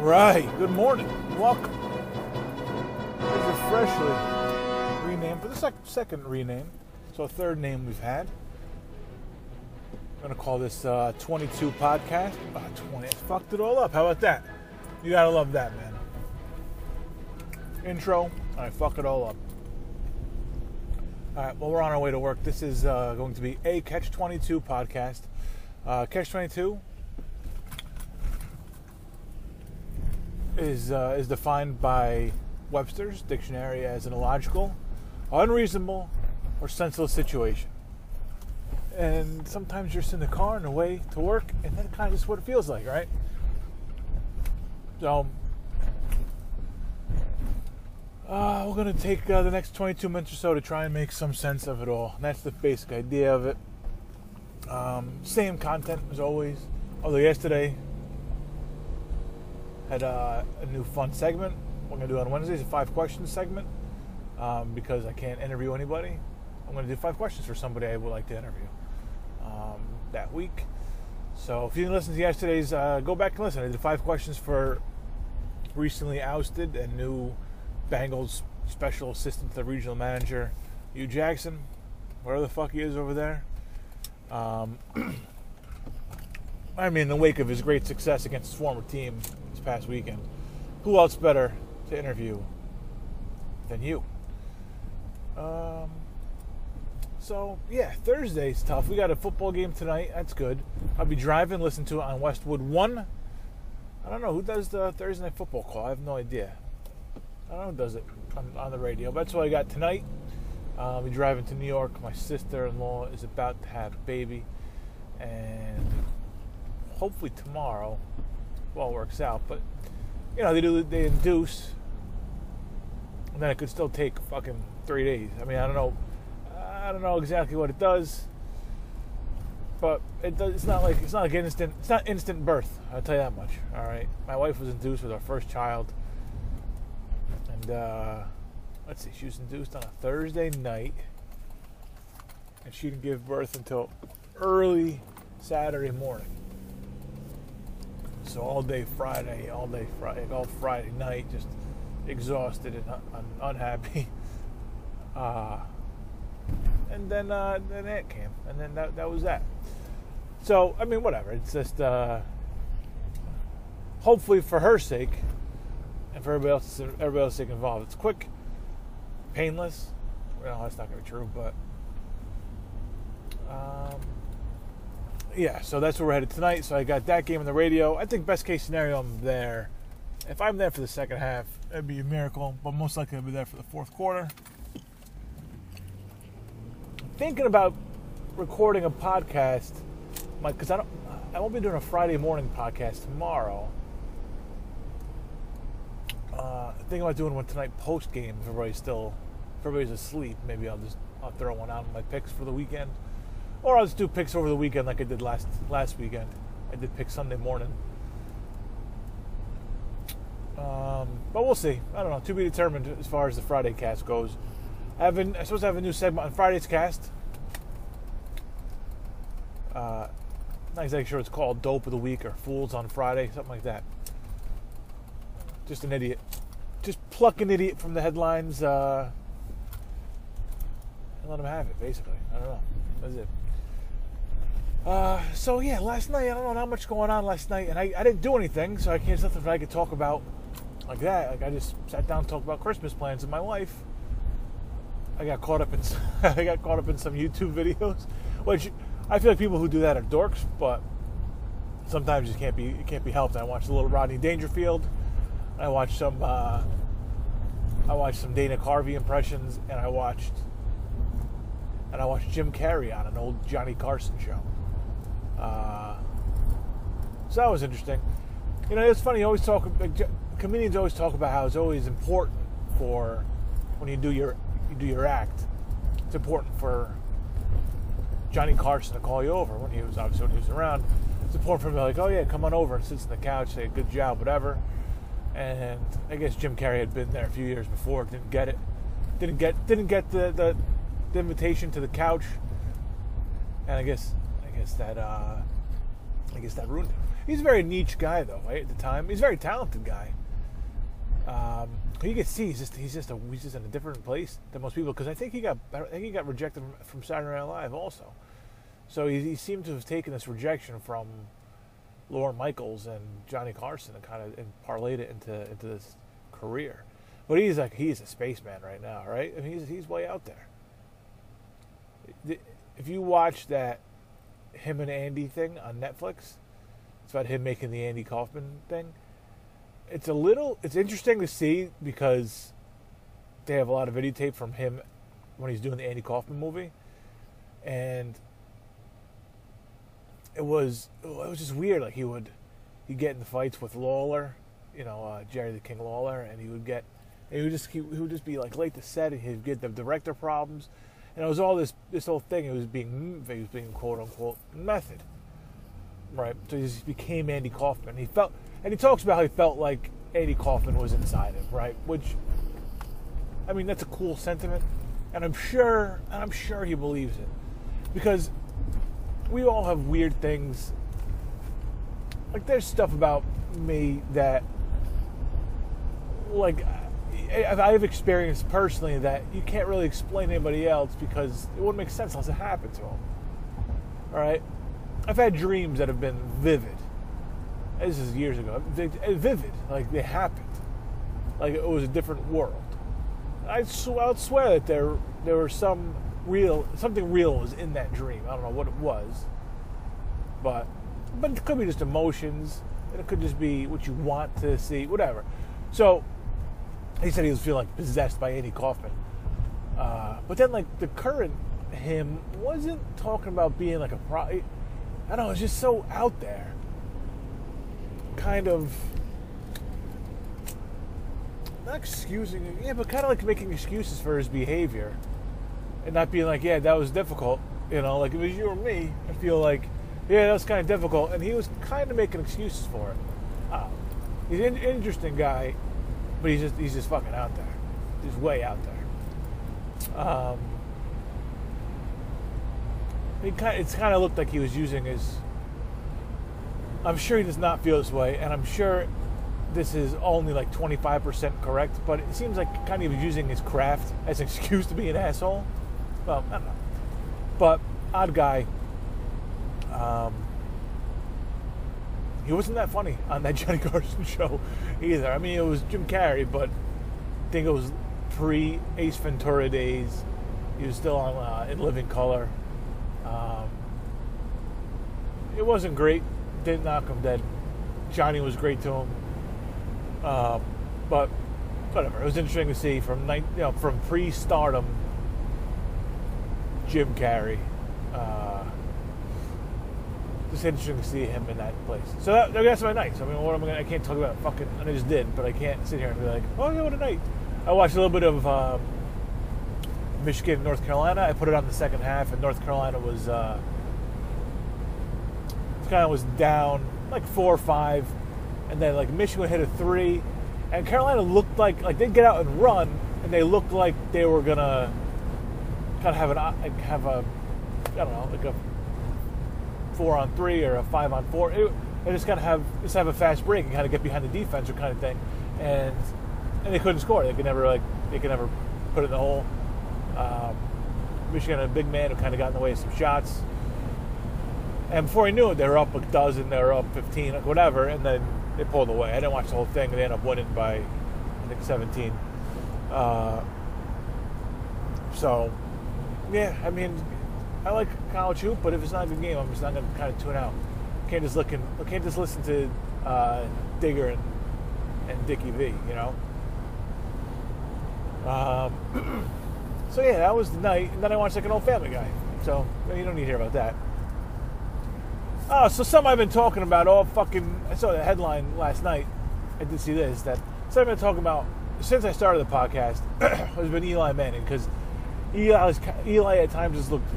right, good morning. Welcome. This is freshly renamed for the sec- second rename, so a third name we've had. I'm gonna call this uh, 22 podcast. Ah, 20. I fucked it all up. How about that? You gotta love that, man. Intro. I fuck it all up. All right. Well, we're on our way to work. This is uh, going to be a Catch 22 podcast. Uh, Catch 22 is uh, is defined by Webster's dictionary as an illogical, unreasonable, or senseless situation. And sometimes you're just in the car on the way to work, and that kind of just what it feels like, right? So, uh, we're going to take uh, the next 22 minutes or so to try and make some sense of it all. And that's the basic idea of it. Um, same content as always. Although yesterday had uh, a new fun segment. We're to do on Wednesdays a five questions segment um, because I can't interview anybody. I'm to do five questions for somebody I would like to interview um, that week. So if you didn't listen to yesterday's, uh, go back and listen. I did five questions for recently ousted and new Bengals special assistant to the regional manager, Hue Jackson, wherever the fuck he is over there. Um, I mean, in the wake of his great success against his former team this past weekend, who else better to interview than you? Um, so yeah, Thursday's tough. We got a football game tonight. That's good. I'll be driving, listen to it on Westwood One. I don't know who does the Thursday night football call. I have no idea. I don't know who does it on, on the radio. But that's what I got tonight. Uh, I'll be driving to New York. My sister-in-law is about to have a baby, and hopefully tomorrow, well, it works out. But you know, they do they induce, and then it could still take fucking three days. I mean, I don't know. I don't know exactly what it does, but it does, it's not like it's not like instant. It's not instant birth. I'll tell you that much. All right. My wife was induced with our first child, and uh, let's see, she was induced on a Thursday night, and she didn't give birth until early Saturday morning. So all day Friday, all day Friday, all Friday night, just exhausted and un- unhappy. Uh, and then uh, then it came, and then that that was that. So I mean, whatever. It's just uh, hopefully for her sake, and for everybody else, everybody else's sake involved, it's quick, painless. Well, that's not gonna be true, but um, yeah. So that's where we're headed tonight. So I got that game on the radio. I think best case scenario, I'm there. If I'm there for the second half, it'd be a miracle. But most likely, I'll be there for the fourth quarter thinking about recording a podcast, like, because I don't, I won't be doing a Friday morning podcast tomorrow. Uh, thinking about doing one tonight post game if everybody's still, if everybody's asleep. Maybe I'll just I'll throw one out on my picks for the weekend, or I'll just do picks over the weekend like I did last last weekend. I did pick Sunday morning. Um, but we'll see. I don't know. To be determined as far as the Friday cast goes. I have I'm supposed to have a new segment on Friday's cast. Uh, not exactly sure it's called, Dope of the Week or Fools on Friday, something like that. Just an idiot. Just pluck an idiot from the headlines uh, let him have it, basically. I don't know. That's it. Uh, so yeah, last night I don't know how much going on last night, and I, I didn't do anything, so I can't nothing I could talk about like that. Like I just sat down and talked about Christmas plans with my wife. I got caught up in I got caught up in some YouTube videos, which I feel like people who do that are dorks, but sometimes you can't be it can't be helped. I watched a little Rodney Dangerfield. I watched some uh, I watched some Dana Carvey impressions, and I watched and I watched Jim Carrey on an old Johnny Carson show. Uh, so that was interesting. You know, it's funny. You always talk. Like, comedians always talk about how it's always important for when you do your you do your act. It's important for Johnny Carson to call you over when he was obviously when he was around. It's important for him to be like, oh yeah, come on over and sits on the couch, say good job, whatever. And I guess Jim Carrey had been there a few years before, didn't get it, didn't get didn't get the the, the invitation to the couch, and I guess I guess that uh, I guess that ruined him. He's a very niche guy, though. Right at the time, he's a very talented guy. Um, you can see he's just he's just a, he's just in a different place than most people because I think he got I think he got rejected from Saturday Night Live also. So he, he seemed to have taken this rejection from Lorne Michaels and Johnny Carson and kind of and parlayed it into into this career. But he's like he's a spaceman right now, right? I mean, he's he's way out there. If you watch that him and Andy thing on Netflix, it's about him making the Andy Kaufman thing. It's a little it's interesting to see because they have a lot of videotape from him when he's doing the Andy Kaufman movie, and it was it was just weird. Like he would he'd get in the fights with Lawler, you know uh, Jerry the King Lawler, and he would get he would just he, he would just be like late to set, and he'd get the director problems, and it was all this this whole thing. It was being he was being quote unquote method, right? So he became Andy Kaufman. He felt and he talks about how he felt like Andy Kaufman was inside him, right? Which I mean that's a cool sentiment, and I'm sure and I'm sure he believes it because we all have weird things. Like there's stuff about me that, like, I've experienced personally that you can't really explain to anybody else because it wouldn't make sense unless it happened to them. All right, I've had dreams that have been vivid. This is years ago. Uh, vivid, like they happened, like it was a different world. I sw- I'll swear that there there were some real something real was in that dream. I don't know what it was, but but it could be just emotions, and it could just be what you want to see, whatever. So he said he was feeling like possessed by Andy Kaufman, uh, but then like the current him wasn't talking about being like a pro. I don't know. It's just so out there, kind of. Not excusing, yeah, but kind of like making excuses for his behavior and not being like, yeah, that was difficult. You know, like if it was you or me, I feel like, yeah, that was kind of difficult. And he was kind of making excuses for it. Uh, he's an interesting guy, but he's just he's just fucking out there. He's way out there. Um, it kind of, it's kind of looked like he was using his. I'm sure he does not feel this way, and I'm sure this is only like 25% correct, but it seems like kind of using his craft as an excuse to be an asshole. Well, I don't know. But odd guy. Um, he wasn't that funny on that Johnny Carson show either. I mean, it was Jim Carrey, but I think it was pre Ace Ventura days. He was still on uh, in Living Color. Um, it wasn't great. Didn't knock him dead. Johnny was great to him. Um, but whatever. It was interesting to see from you know from pre-stardom Jim Carrey. Uh, just interesting to see him in that place. So that, that's my night. So, I mean, what am I gonna? I can't talk about fucking. And I just did, but I can't sit here and be like, oh yeah, what a night. I watched a little bit of um, Michigan, North Carolina. I put it on the second half, and North Carolina was uh, kind of was down like four or five, and then like Michigan hit a three, and Carolina looked like like they'd get out and run, and they looked like they were gonna kind of have an have a I don't know like a four on three or a five on four. It, they just of have just have a fast break and kind of get behind the defense or kind of thing, and and they couldn't score. They could never like they could never put it in the hole. Um, Michigan had a big man who kind of got in the way of some shots. And before I knew it, they were up a dozen, they were up 15, whatever, and then they pulled away. I didn't watch the whole thing. They ended up winning by, I think, 17. Uh, so, yeah, I mean, I like college hoop, but if it's not a good game, I'm just not going to kind of tune out. Can't just look and can't just listen to uh, Digger and and Dickie V, you know. Um, so yeah, that was the night, and then I watched like an old Family Guy. So you don't need to hear about that. Oh, so some I've been talking about all fucking. I saw the headline last night. I did see this that some I've been talking about since I started the podcast has been Eli Manning because Eli, Eli at times has looked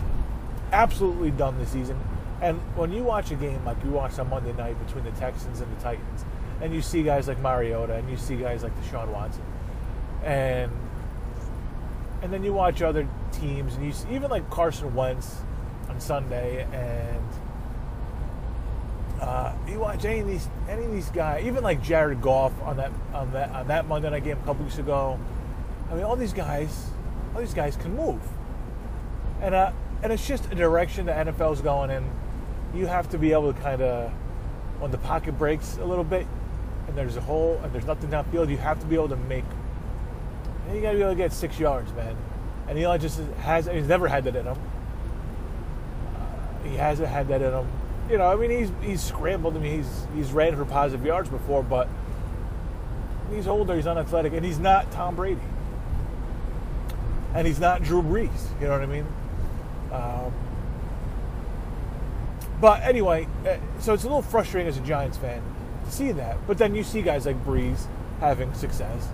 absolutely done this season. And when you watch a game like you watched on Monday night between the Texans and the Titans, and you see guys like Mariota and you see guys like Deshaun Watson, and and then you watch other teams and you see, even like Carson Wentz on Sunday and Uh, you watch any of these, any of these guys, even like Jared Goff on that on that on that Monday night game a couple weeks ago. I mean, all these guys, all these guys can move, and uh, and it's just a direction the NFL's going in. You have to be able to kind of, when the pocket breaks a little bit, and there's a hole and there's nothing downfield, you have to be able to make. You got to be able to get six yards, man. And Eli just has, he's never had that in him. Uh, he hasn't had that in him you know, I mean, he's he's scrambled. I mean, he's he's ran for positive yards before, but he's older, he's unathletic, and he's not Tom Brady, and he's not Drew Brees. You know what I mean? Um, but anyway, uh, so it's a little frustrating as a Giants fan to see that. But then you see guys like Brees having success.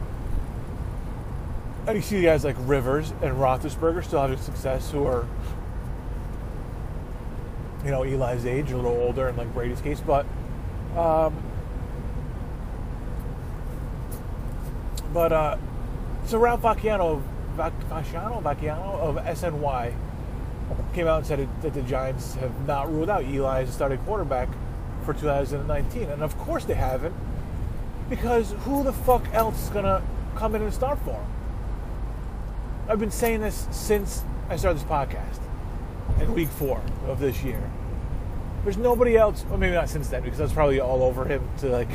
And you see guys like Rivers and Roethlisberger still having success, who are you know, Eli's age, a little older in like Brady's case, but um, but uh, so Ralph Vacchiano, Vacchiano, Vacchiano of SNY came out and said that the Giants have not ruled out Eli as a starting quarterback for 2019, and of course they haven't, because who the fuck else is gonna come in and start for him? I've been saying this since I started this podcast in week four of this year. There's nobody else, well, maybe not since then, because that's probably all over him to like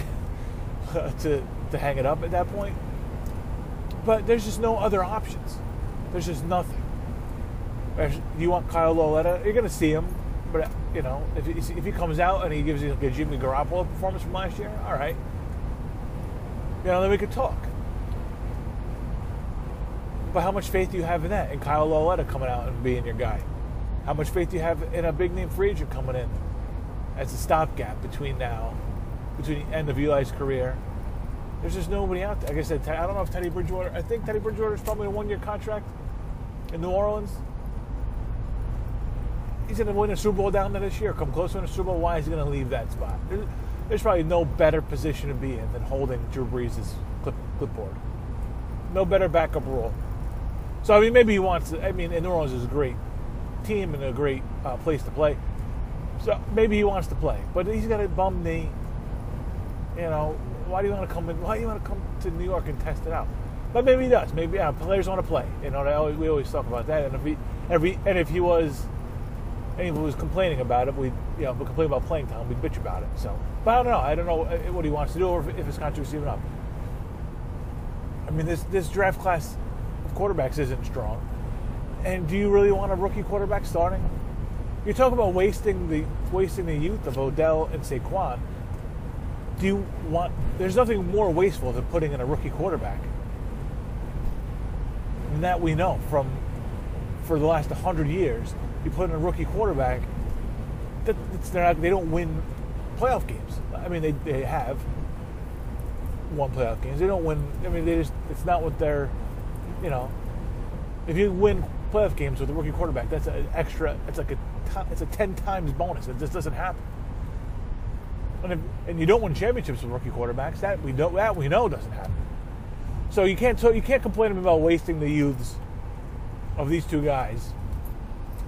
to to hang it up at that point. But there's just no other options. There's just nothing. You want Kyle Lauletta? You're going to see him, but you know if he, if he comes out and he gives you like a Jimmy Garoppolo performance from last year, all right. You know, then we could talk. But how much faith do you have in that? And Kyle Lauletta coming out and being your guy? How much faith do you have in a big name free agent coming in as a stopgap between now, between the end of Eli's career? There's just nobody out there. Like I said, I don't know if Teddy Bridgewater. I think Teddy Bridgewater is probably a one-year contract in New Orleans. He's going to win a Super Bowl down there this year. Come close to a Super Bowl. Why is he going to leave that spot? There's, there's, probably no better position to be in than holding Drew Brees' clip, clipboard. No better backup role. So I mean, maybe he wants. To, I mean, New Orleans is a great team and a great uh, place to play. So maybe he wants to play, but he's got a bum knee. You know, why do you want to come in? Why do you want to come to New York and test it out? But maybe he does. Maybe yeah, players want to play. You know, we always talk about that. And if he, every, and if he was, and who's complaining about it, we, you know, complain about playing time, we'd bitch about it. So, but I don't know. I don't know uh, what he wants to do, or if his contract's even up. I mean, this this draft class of quarterbacks isn't strong. And do you really want a rookie quarterback starting? You talk about wasting the wasting the youth of Odell and Saquon. Do you want? There's nothing more wasteful than putting in a rookie quarterback. And that we know from for the last hundred years. You put in a rookie quarterback. Not, they don't win playoff games. I mean, they, they have won playoff games. They don't win. I mean, they just it's not what they're. You know, if you win playoff games with a rookie quarterback. That's an extra. It's like a. It's a ten times bonus. It just doesn't happen. And, if, and you don't win championships with rookie quarterbacks. That we know. That we know doesn't happen. So you can't. So you can't complain about wasting the youths of these two guys,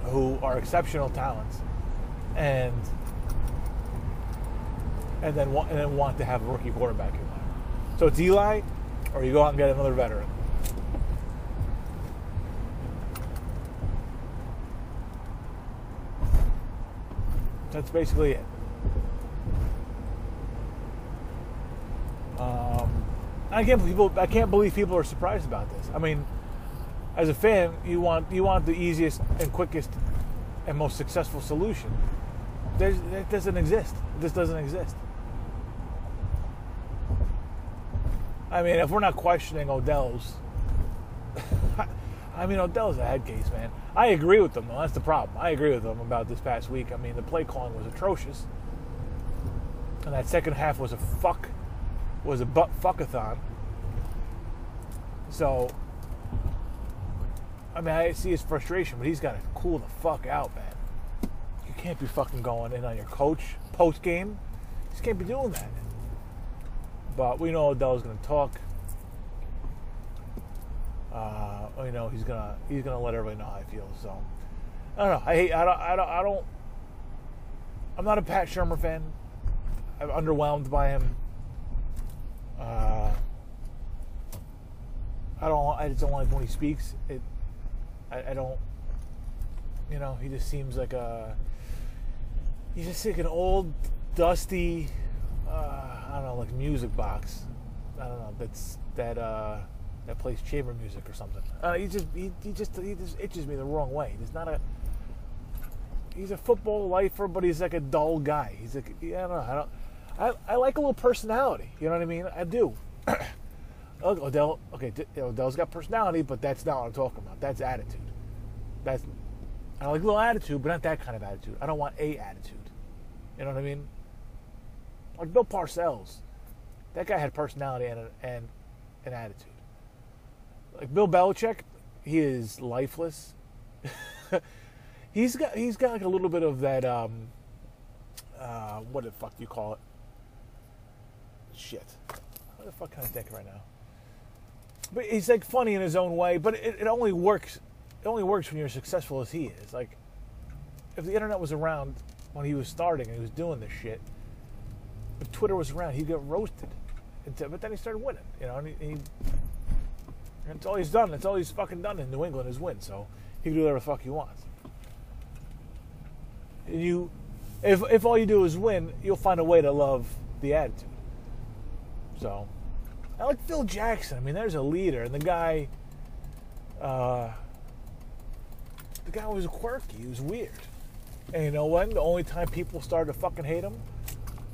who are exceptional talents, and and then want, and then want to have a rookie quarterback in there. So it's Eli, or you go out and get another veteran. That's basically it. Um, I can't believe people. I can't believe people are surprised about this. I mean, as a fan, you want you want the easiest and quickest and most successful solution. There's, it doesn't exist. This doesn't exist. I mean, if we're not questioning Odell's I mean, Odell's a head case, man. I agree with them, though. That's the problem. I agree with them about this past week. I mean, the play calling was atrocious. And that second half was a fuck, was a butt fuckathon. So, I mean, I see his frustration, but he's got to cool the fuck out, man. You can't be fucking going in on your coach post game. You just can't be doing that. But we know Odell's going to talk uh, you know, he's gonna he's gonna let everybody know how he feels. So I don't know. I hate. I don't. I don't. I don't. I'm not a Pat Shurmur fan. I'm underwhelmed by him. Uh, I don't. I just don't like when he speaks. It. I, I don't. You know, he just seems like a. He's just like an old, dusty. Uh, I don't know, like music box. I don't know. That's that. uh that plays chamber music or something. Uh, he just he, he just he just itches me the wrong way. He's not a he's a football lifer, but he's like a dull guy. He's like I don't know. I don't. I, I like a little personality. You know what I mean? I do. Odell. Okay, Odell's got personality, but that's not what I'm talking about. That's attitude. That's I like a little attitude, but not that kind of attitude. I don't want a attitude. You know what I mean? Like Bill Parcells, that guy had personality and and an attitude. Like Bill Belichick, he is lifeless. he's got he's got like a little bit of that. Um, uh, what the fuck do you call it? Shit. What the fuck can I think right now? But he's like funny in his own way, but it, it only works. It only works when you're as successful as he is. Like, if the internet was around when he was starting and he was doing this shit, if Twitter was around, he'd get roasted. But then he started winning, you know, and he, that's all he's done. That's all he's fucking done in New England is win. So he can do whatever the fuck he wants. And you, if if all you do is win, you'll find a way to love the attitude. So, I like Phil Jackson. I mean, there's a leader, and the guy, uh, the guy was quirky. He was weird. And you know when? The only time people started to fucking hate him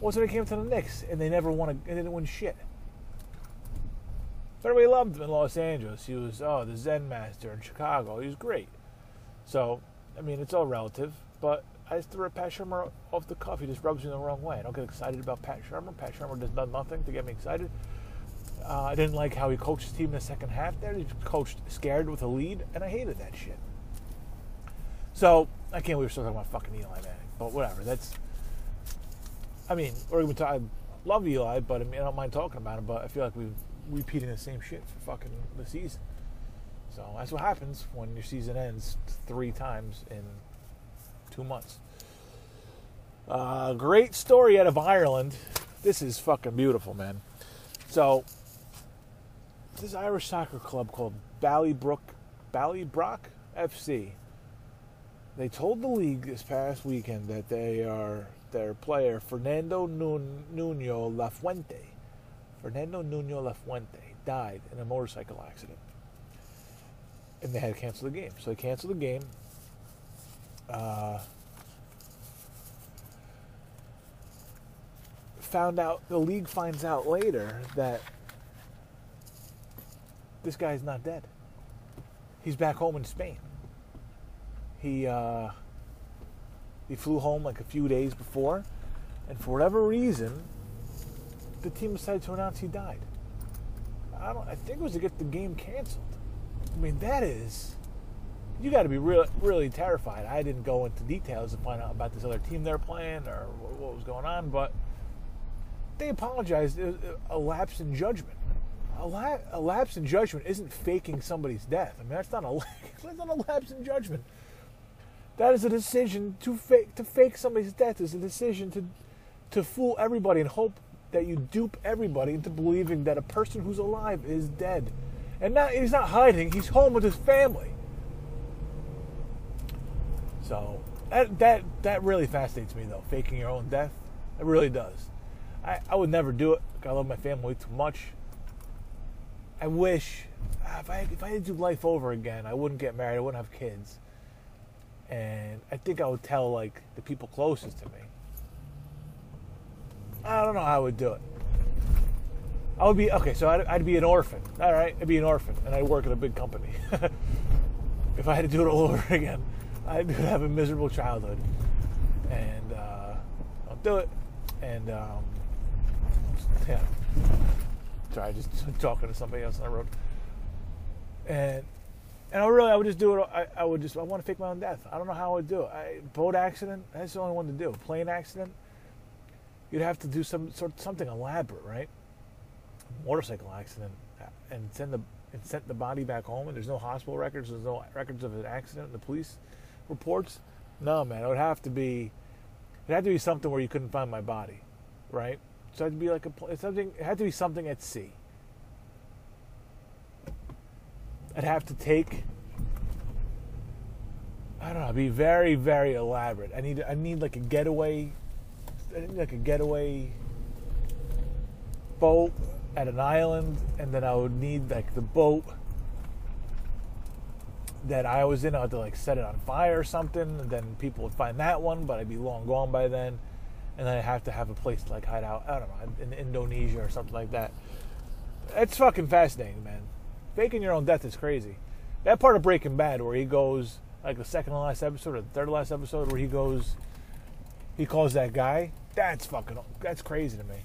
was when he came to the Knicks, and they never won. A, they didn't win shit. But everybody loved him in Los Angeles. He was, oh, the Zen master in Chicago. He was great. So, I mean, it's all relative. But I just threw Pat Shurmur off the cuff. He just rubs me the wrong way. I don't get excited about Pat Shurmur. Pat Shurmur does nothing to get me excited. Uh, I didn't like how he coached his team in the second half there. He coached scared with a lead, and I hated that shit. So, I can't believe we're still talking about fucking Eli Manning. But whatever. That's. I mean. I love Eli, but I mean, I don't mind talking about him, but I feel like we're repeating the same shit for fucking the season. So that's what happens when your season ends three times in two months. Uh, great story out of Ireland. This is fucking beautiful, man. So, this Irish soccer club called Ballybrook, Ballybrack FC. They told the league this past weekend that they are their player Fernando Nuno Lafuente Fernando Nuno Lafuente died in a motorcycle accident. And they had to cancel the game. So they canceled the game. Uh, found out, the league finds out later that this guy's not dead. He's back home in Spain. He, uh, he flew home like a few days before, and for whatever reason, the team decided to announce he died. I don't. I think it was to get the game canceled. I mean, that is. You got to be really, really terrified. I didn't go into details to find out about this other team they're playing or what was going on, but they apologized. It was a lapse in judgment. A, la- a lapse in judgment isn't faking somebody's death. I mean, that's not a that's not a lapse in judgment. That is a decision to fake to fake somebody's death. Is a decision to to fool everybody and hope that you dupe everybody into believing that a person who's alive is dead. And not, he's not hiding, he's home with his family. So that that that really fascinates me though, faking your own death. It really does. I, I would never do it. I love my family too much. I wish ah, if I if I had to do life over again, I wouldn't get married, I wouldn't have kids. And I think I would tell like the people closest to me I don't know how I would do it. I would be okay. So I'd, I'd, be an orphan. All right, I'd be an orphan, and I'd work at a big company. if I had to do it all over again, I'd have a miserable childhood, and uh, I'll do it. And um, yeah, sorry, just talking to somebody else on the road. And and I really, I would just do it. I, I would just, I want to fake my own death. I don't know how I would do it. I, boat accident. That's the only one to do. Plane accident you'd have to do some sort something elaborate, right? Motorcycle accident, and send the and send the body back home, and there's no hospital records, there's no records of an accident in the police reports. No, man, it would have to be. It had to be something where you couldn't find my body, right? So it'd be like a something. It had to be something at sea. I'd have to take. I don't know. Be very, very elaborate. I need. I need like a getaway. I need like a getaway boat at an island, and then I would need like the boat that I was in. I had to like set it on fire or something, and then people would find that one, but I'd be long gone by then. And then I have to have a place to like hide out. I don't know, in Indonesia or something like that. It's fucking fascinating, man. Faking your own death is crazy. That part of Breaking Bad where he goes, like the second to last episode or the third to last episode, where he goes, he calls that guy. That's fucking. That's crazy to me.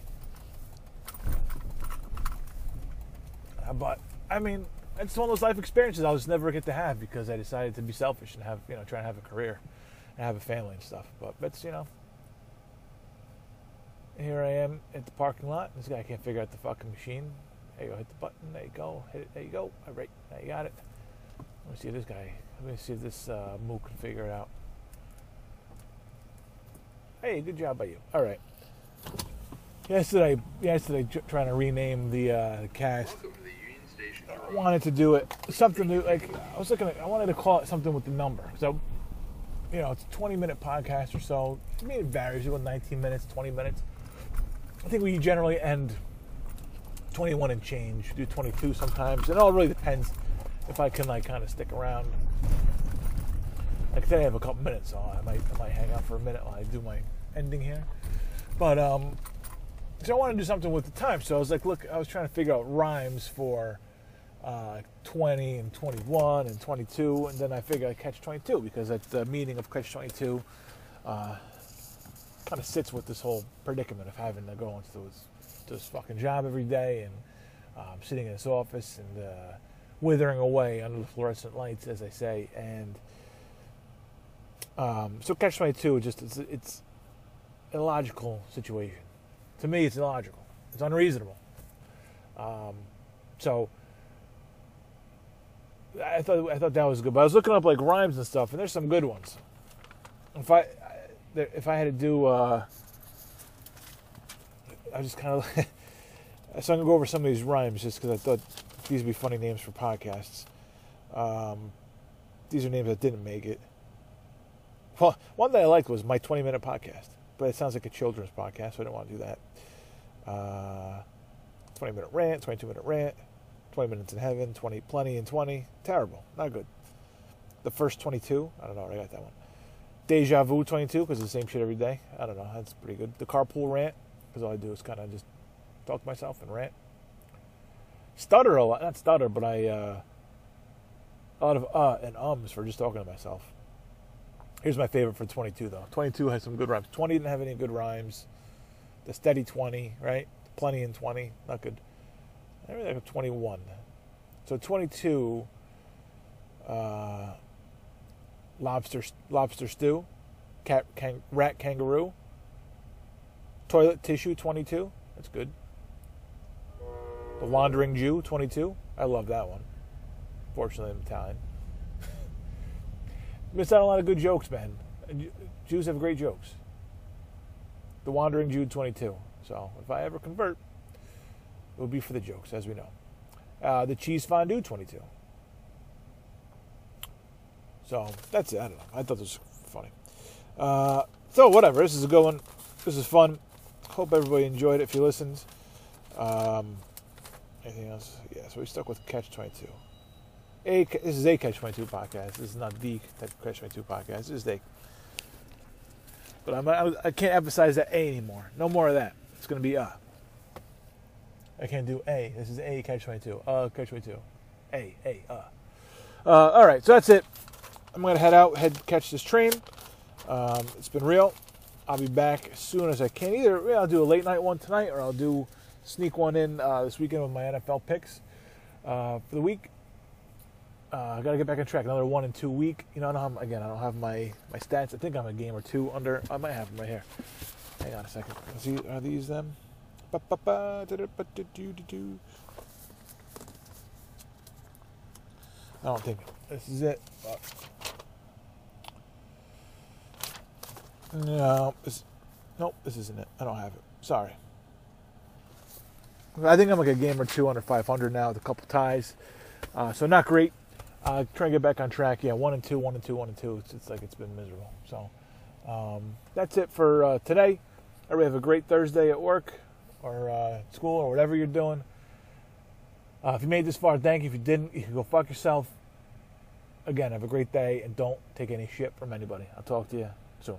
Uh, But I mean, it's one of those life experiences I'll just never get to have because I decided to be selfish and have you know try and have a career and have a family and stuff. But that's you know. Here I am at the parking lot. This guy can't figure out the fucking machine. There you go, hit the button. There you go, hit it. There you go. All right, now you got it. Let me see if this guy. Let me see if this uh, mook can figure it out. Hey, good job by you. All right. Yesterday, yesterday, tr- trying to rename the uh, the cast. Welcome to the Union Station. I wanted to do it something new. Like I was looking, at, I wanted to call it something with the number. So, you know, it's a 20 minute podcast or so. I mean, it varies. You go 19 minutes, 20 minutes. I think we generally end 21 and change. Do 22 sometimes. It all really depends if I can like kind of stick around. Like today, I have a couple minutes, so I might I might hang out for a minute while I do my ending here. But um, so I want to do something with the time. So I was like, look, I was trying to figure out rhymes for uh, 20 and 21 and 22, and then I figured I'd catch 22 because at the meaning of catch 22 uh, kind of sits with this whole predicament of having to go into this, this fucking job every day and um, sitting in this office and uh, withering away under the fluorescent lights, as I say. And um, so catch 22 just it's, it's illogical situation to me, it's illogical. It's unreasonable. Um, so I thought I thought that was good. But I was looking up like rhymes and stuff, and there's some good ones. If I if I had to do, uh, I just kind of so I'm gonna go over some of these rhymes just because I thought these would be funny names for podcasts. Um, these are names that didn't make it. Well, one that I liked was my 20 minute podcast but it sounds like a children's podcast, so I don't want to do that. Uh, 20 minute rant, 22 minute rant, 20 minutes in heaven, 20 plenty and 20. Terrible, not good. The first 22, I don't know, I got that one. Deja vu 22, because it's the same shit every day. I don't know, that's pretty good. The carpool rant, because all I do is kind of just talk to myself and rant. Stutter a lot, not stutter, but I, uh, a lot of uh and ums for just talking to myself. Here's my favorite for 22, though. 22 has some good rhymes. 20 didn't have any good rhymes. The steady 20, right? Plenty in 20, not good. I really like 21. So 22, uh, lobster lobster stew, cat, kang, rat kangaroo, toilet tissue 22. That's good. The wandering Jew 22. I love that one. Fortunately, I'm Italian missed out a lot of good jokes, man. Jews have great jokes. The Wandering Jew 22. So if I ever convert, it will be for the jokes, as we know. Uh, the Cheese Fondue 22. So that's it. I don't know. I thought this was funny. Uh, so whatever. This is a good one. This is fun. Hope everybody enjoyed it if you listened. Um, anything else? Yeah, so we stuck with Catch 22 a this is a Catch 22 podcast. This is not the Catch 22 podcast. This is a. But I'm, I, I can't emphasize that A anymore. No more of that. It's going to be a. I can't do A. This is A Catch 22. Uh, Catch 22. A, A, uh. uh. All right, so that's it. I'm to head out, head catch this train. Um, it's been real. I'll be back as soon as I can. Either I'll do a late night one tonight, or I'll do sneak one in uh, this weekend with my NFL picks uh, for the week uh, I got to get back on track. Another one in two week. You know, I don't have, again, I don't have my, my stats. I think I'm a game or two under. I might have them right here. Hang on a second. See, are these them? I don't think this is it. No, this, nope, this isn't it. I don't have it. Sorry. I think I'm like a game or two under 500 now with a couple ties. Uh, so not great. Uh, trying to get back on track. Yeah, one and two, one and two, one and two. It's, it's like it's been miserable. So um, that's it for uh, today. Everybody have a great Thursday at work or uh, school or whatever you're doing. Uh, if you made this far, thank you. If you didn't, you can go fuck yourself. Again, have a great day and don't take any shit from anybody. I'll talk to you soon.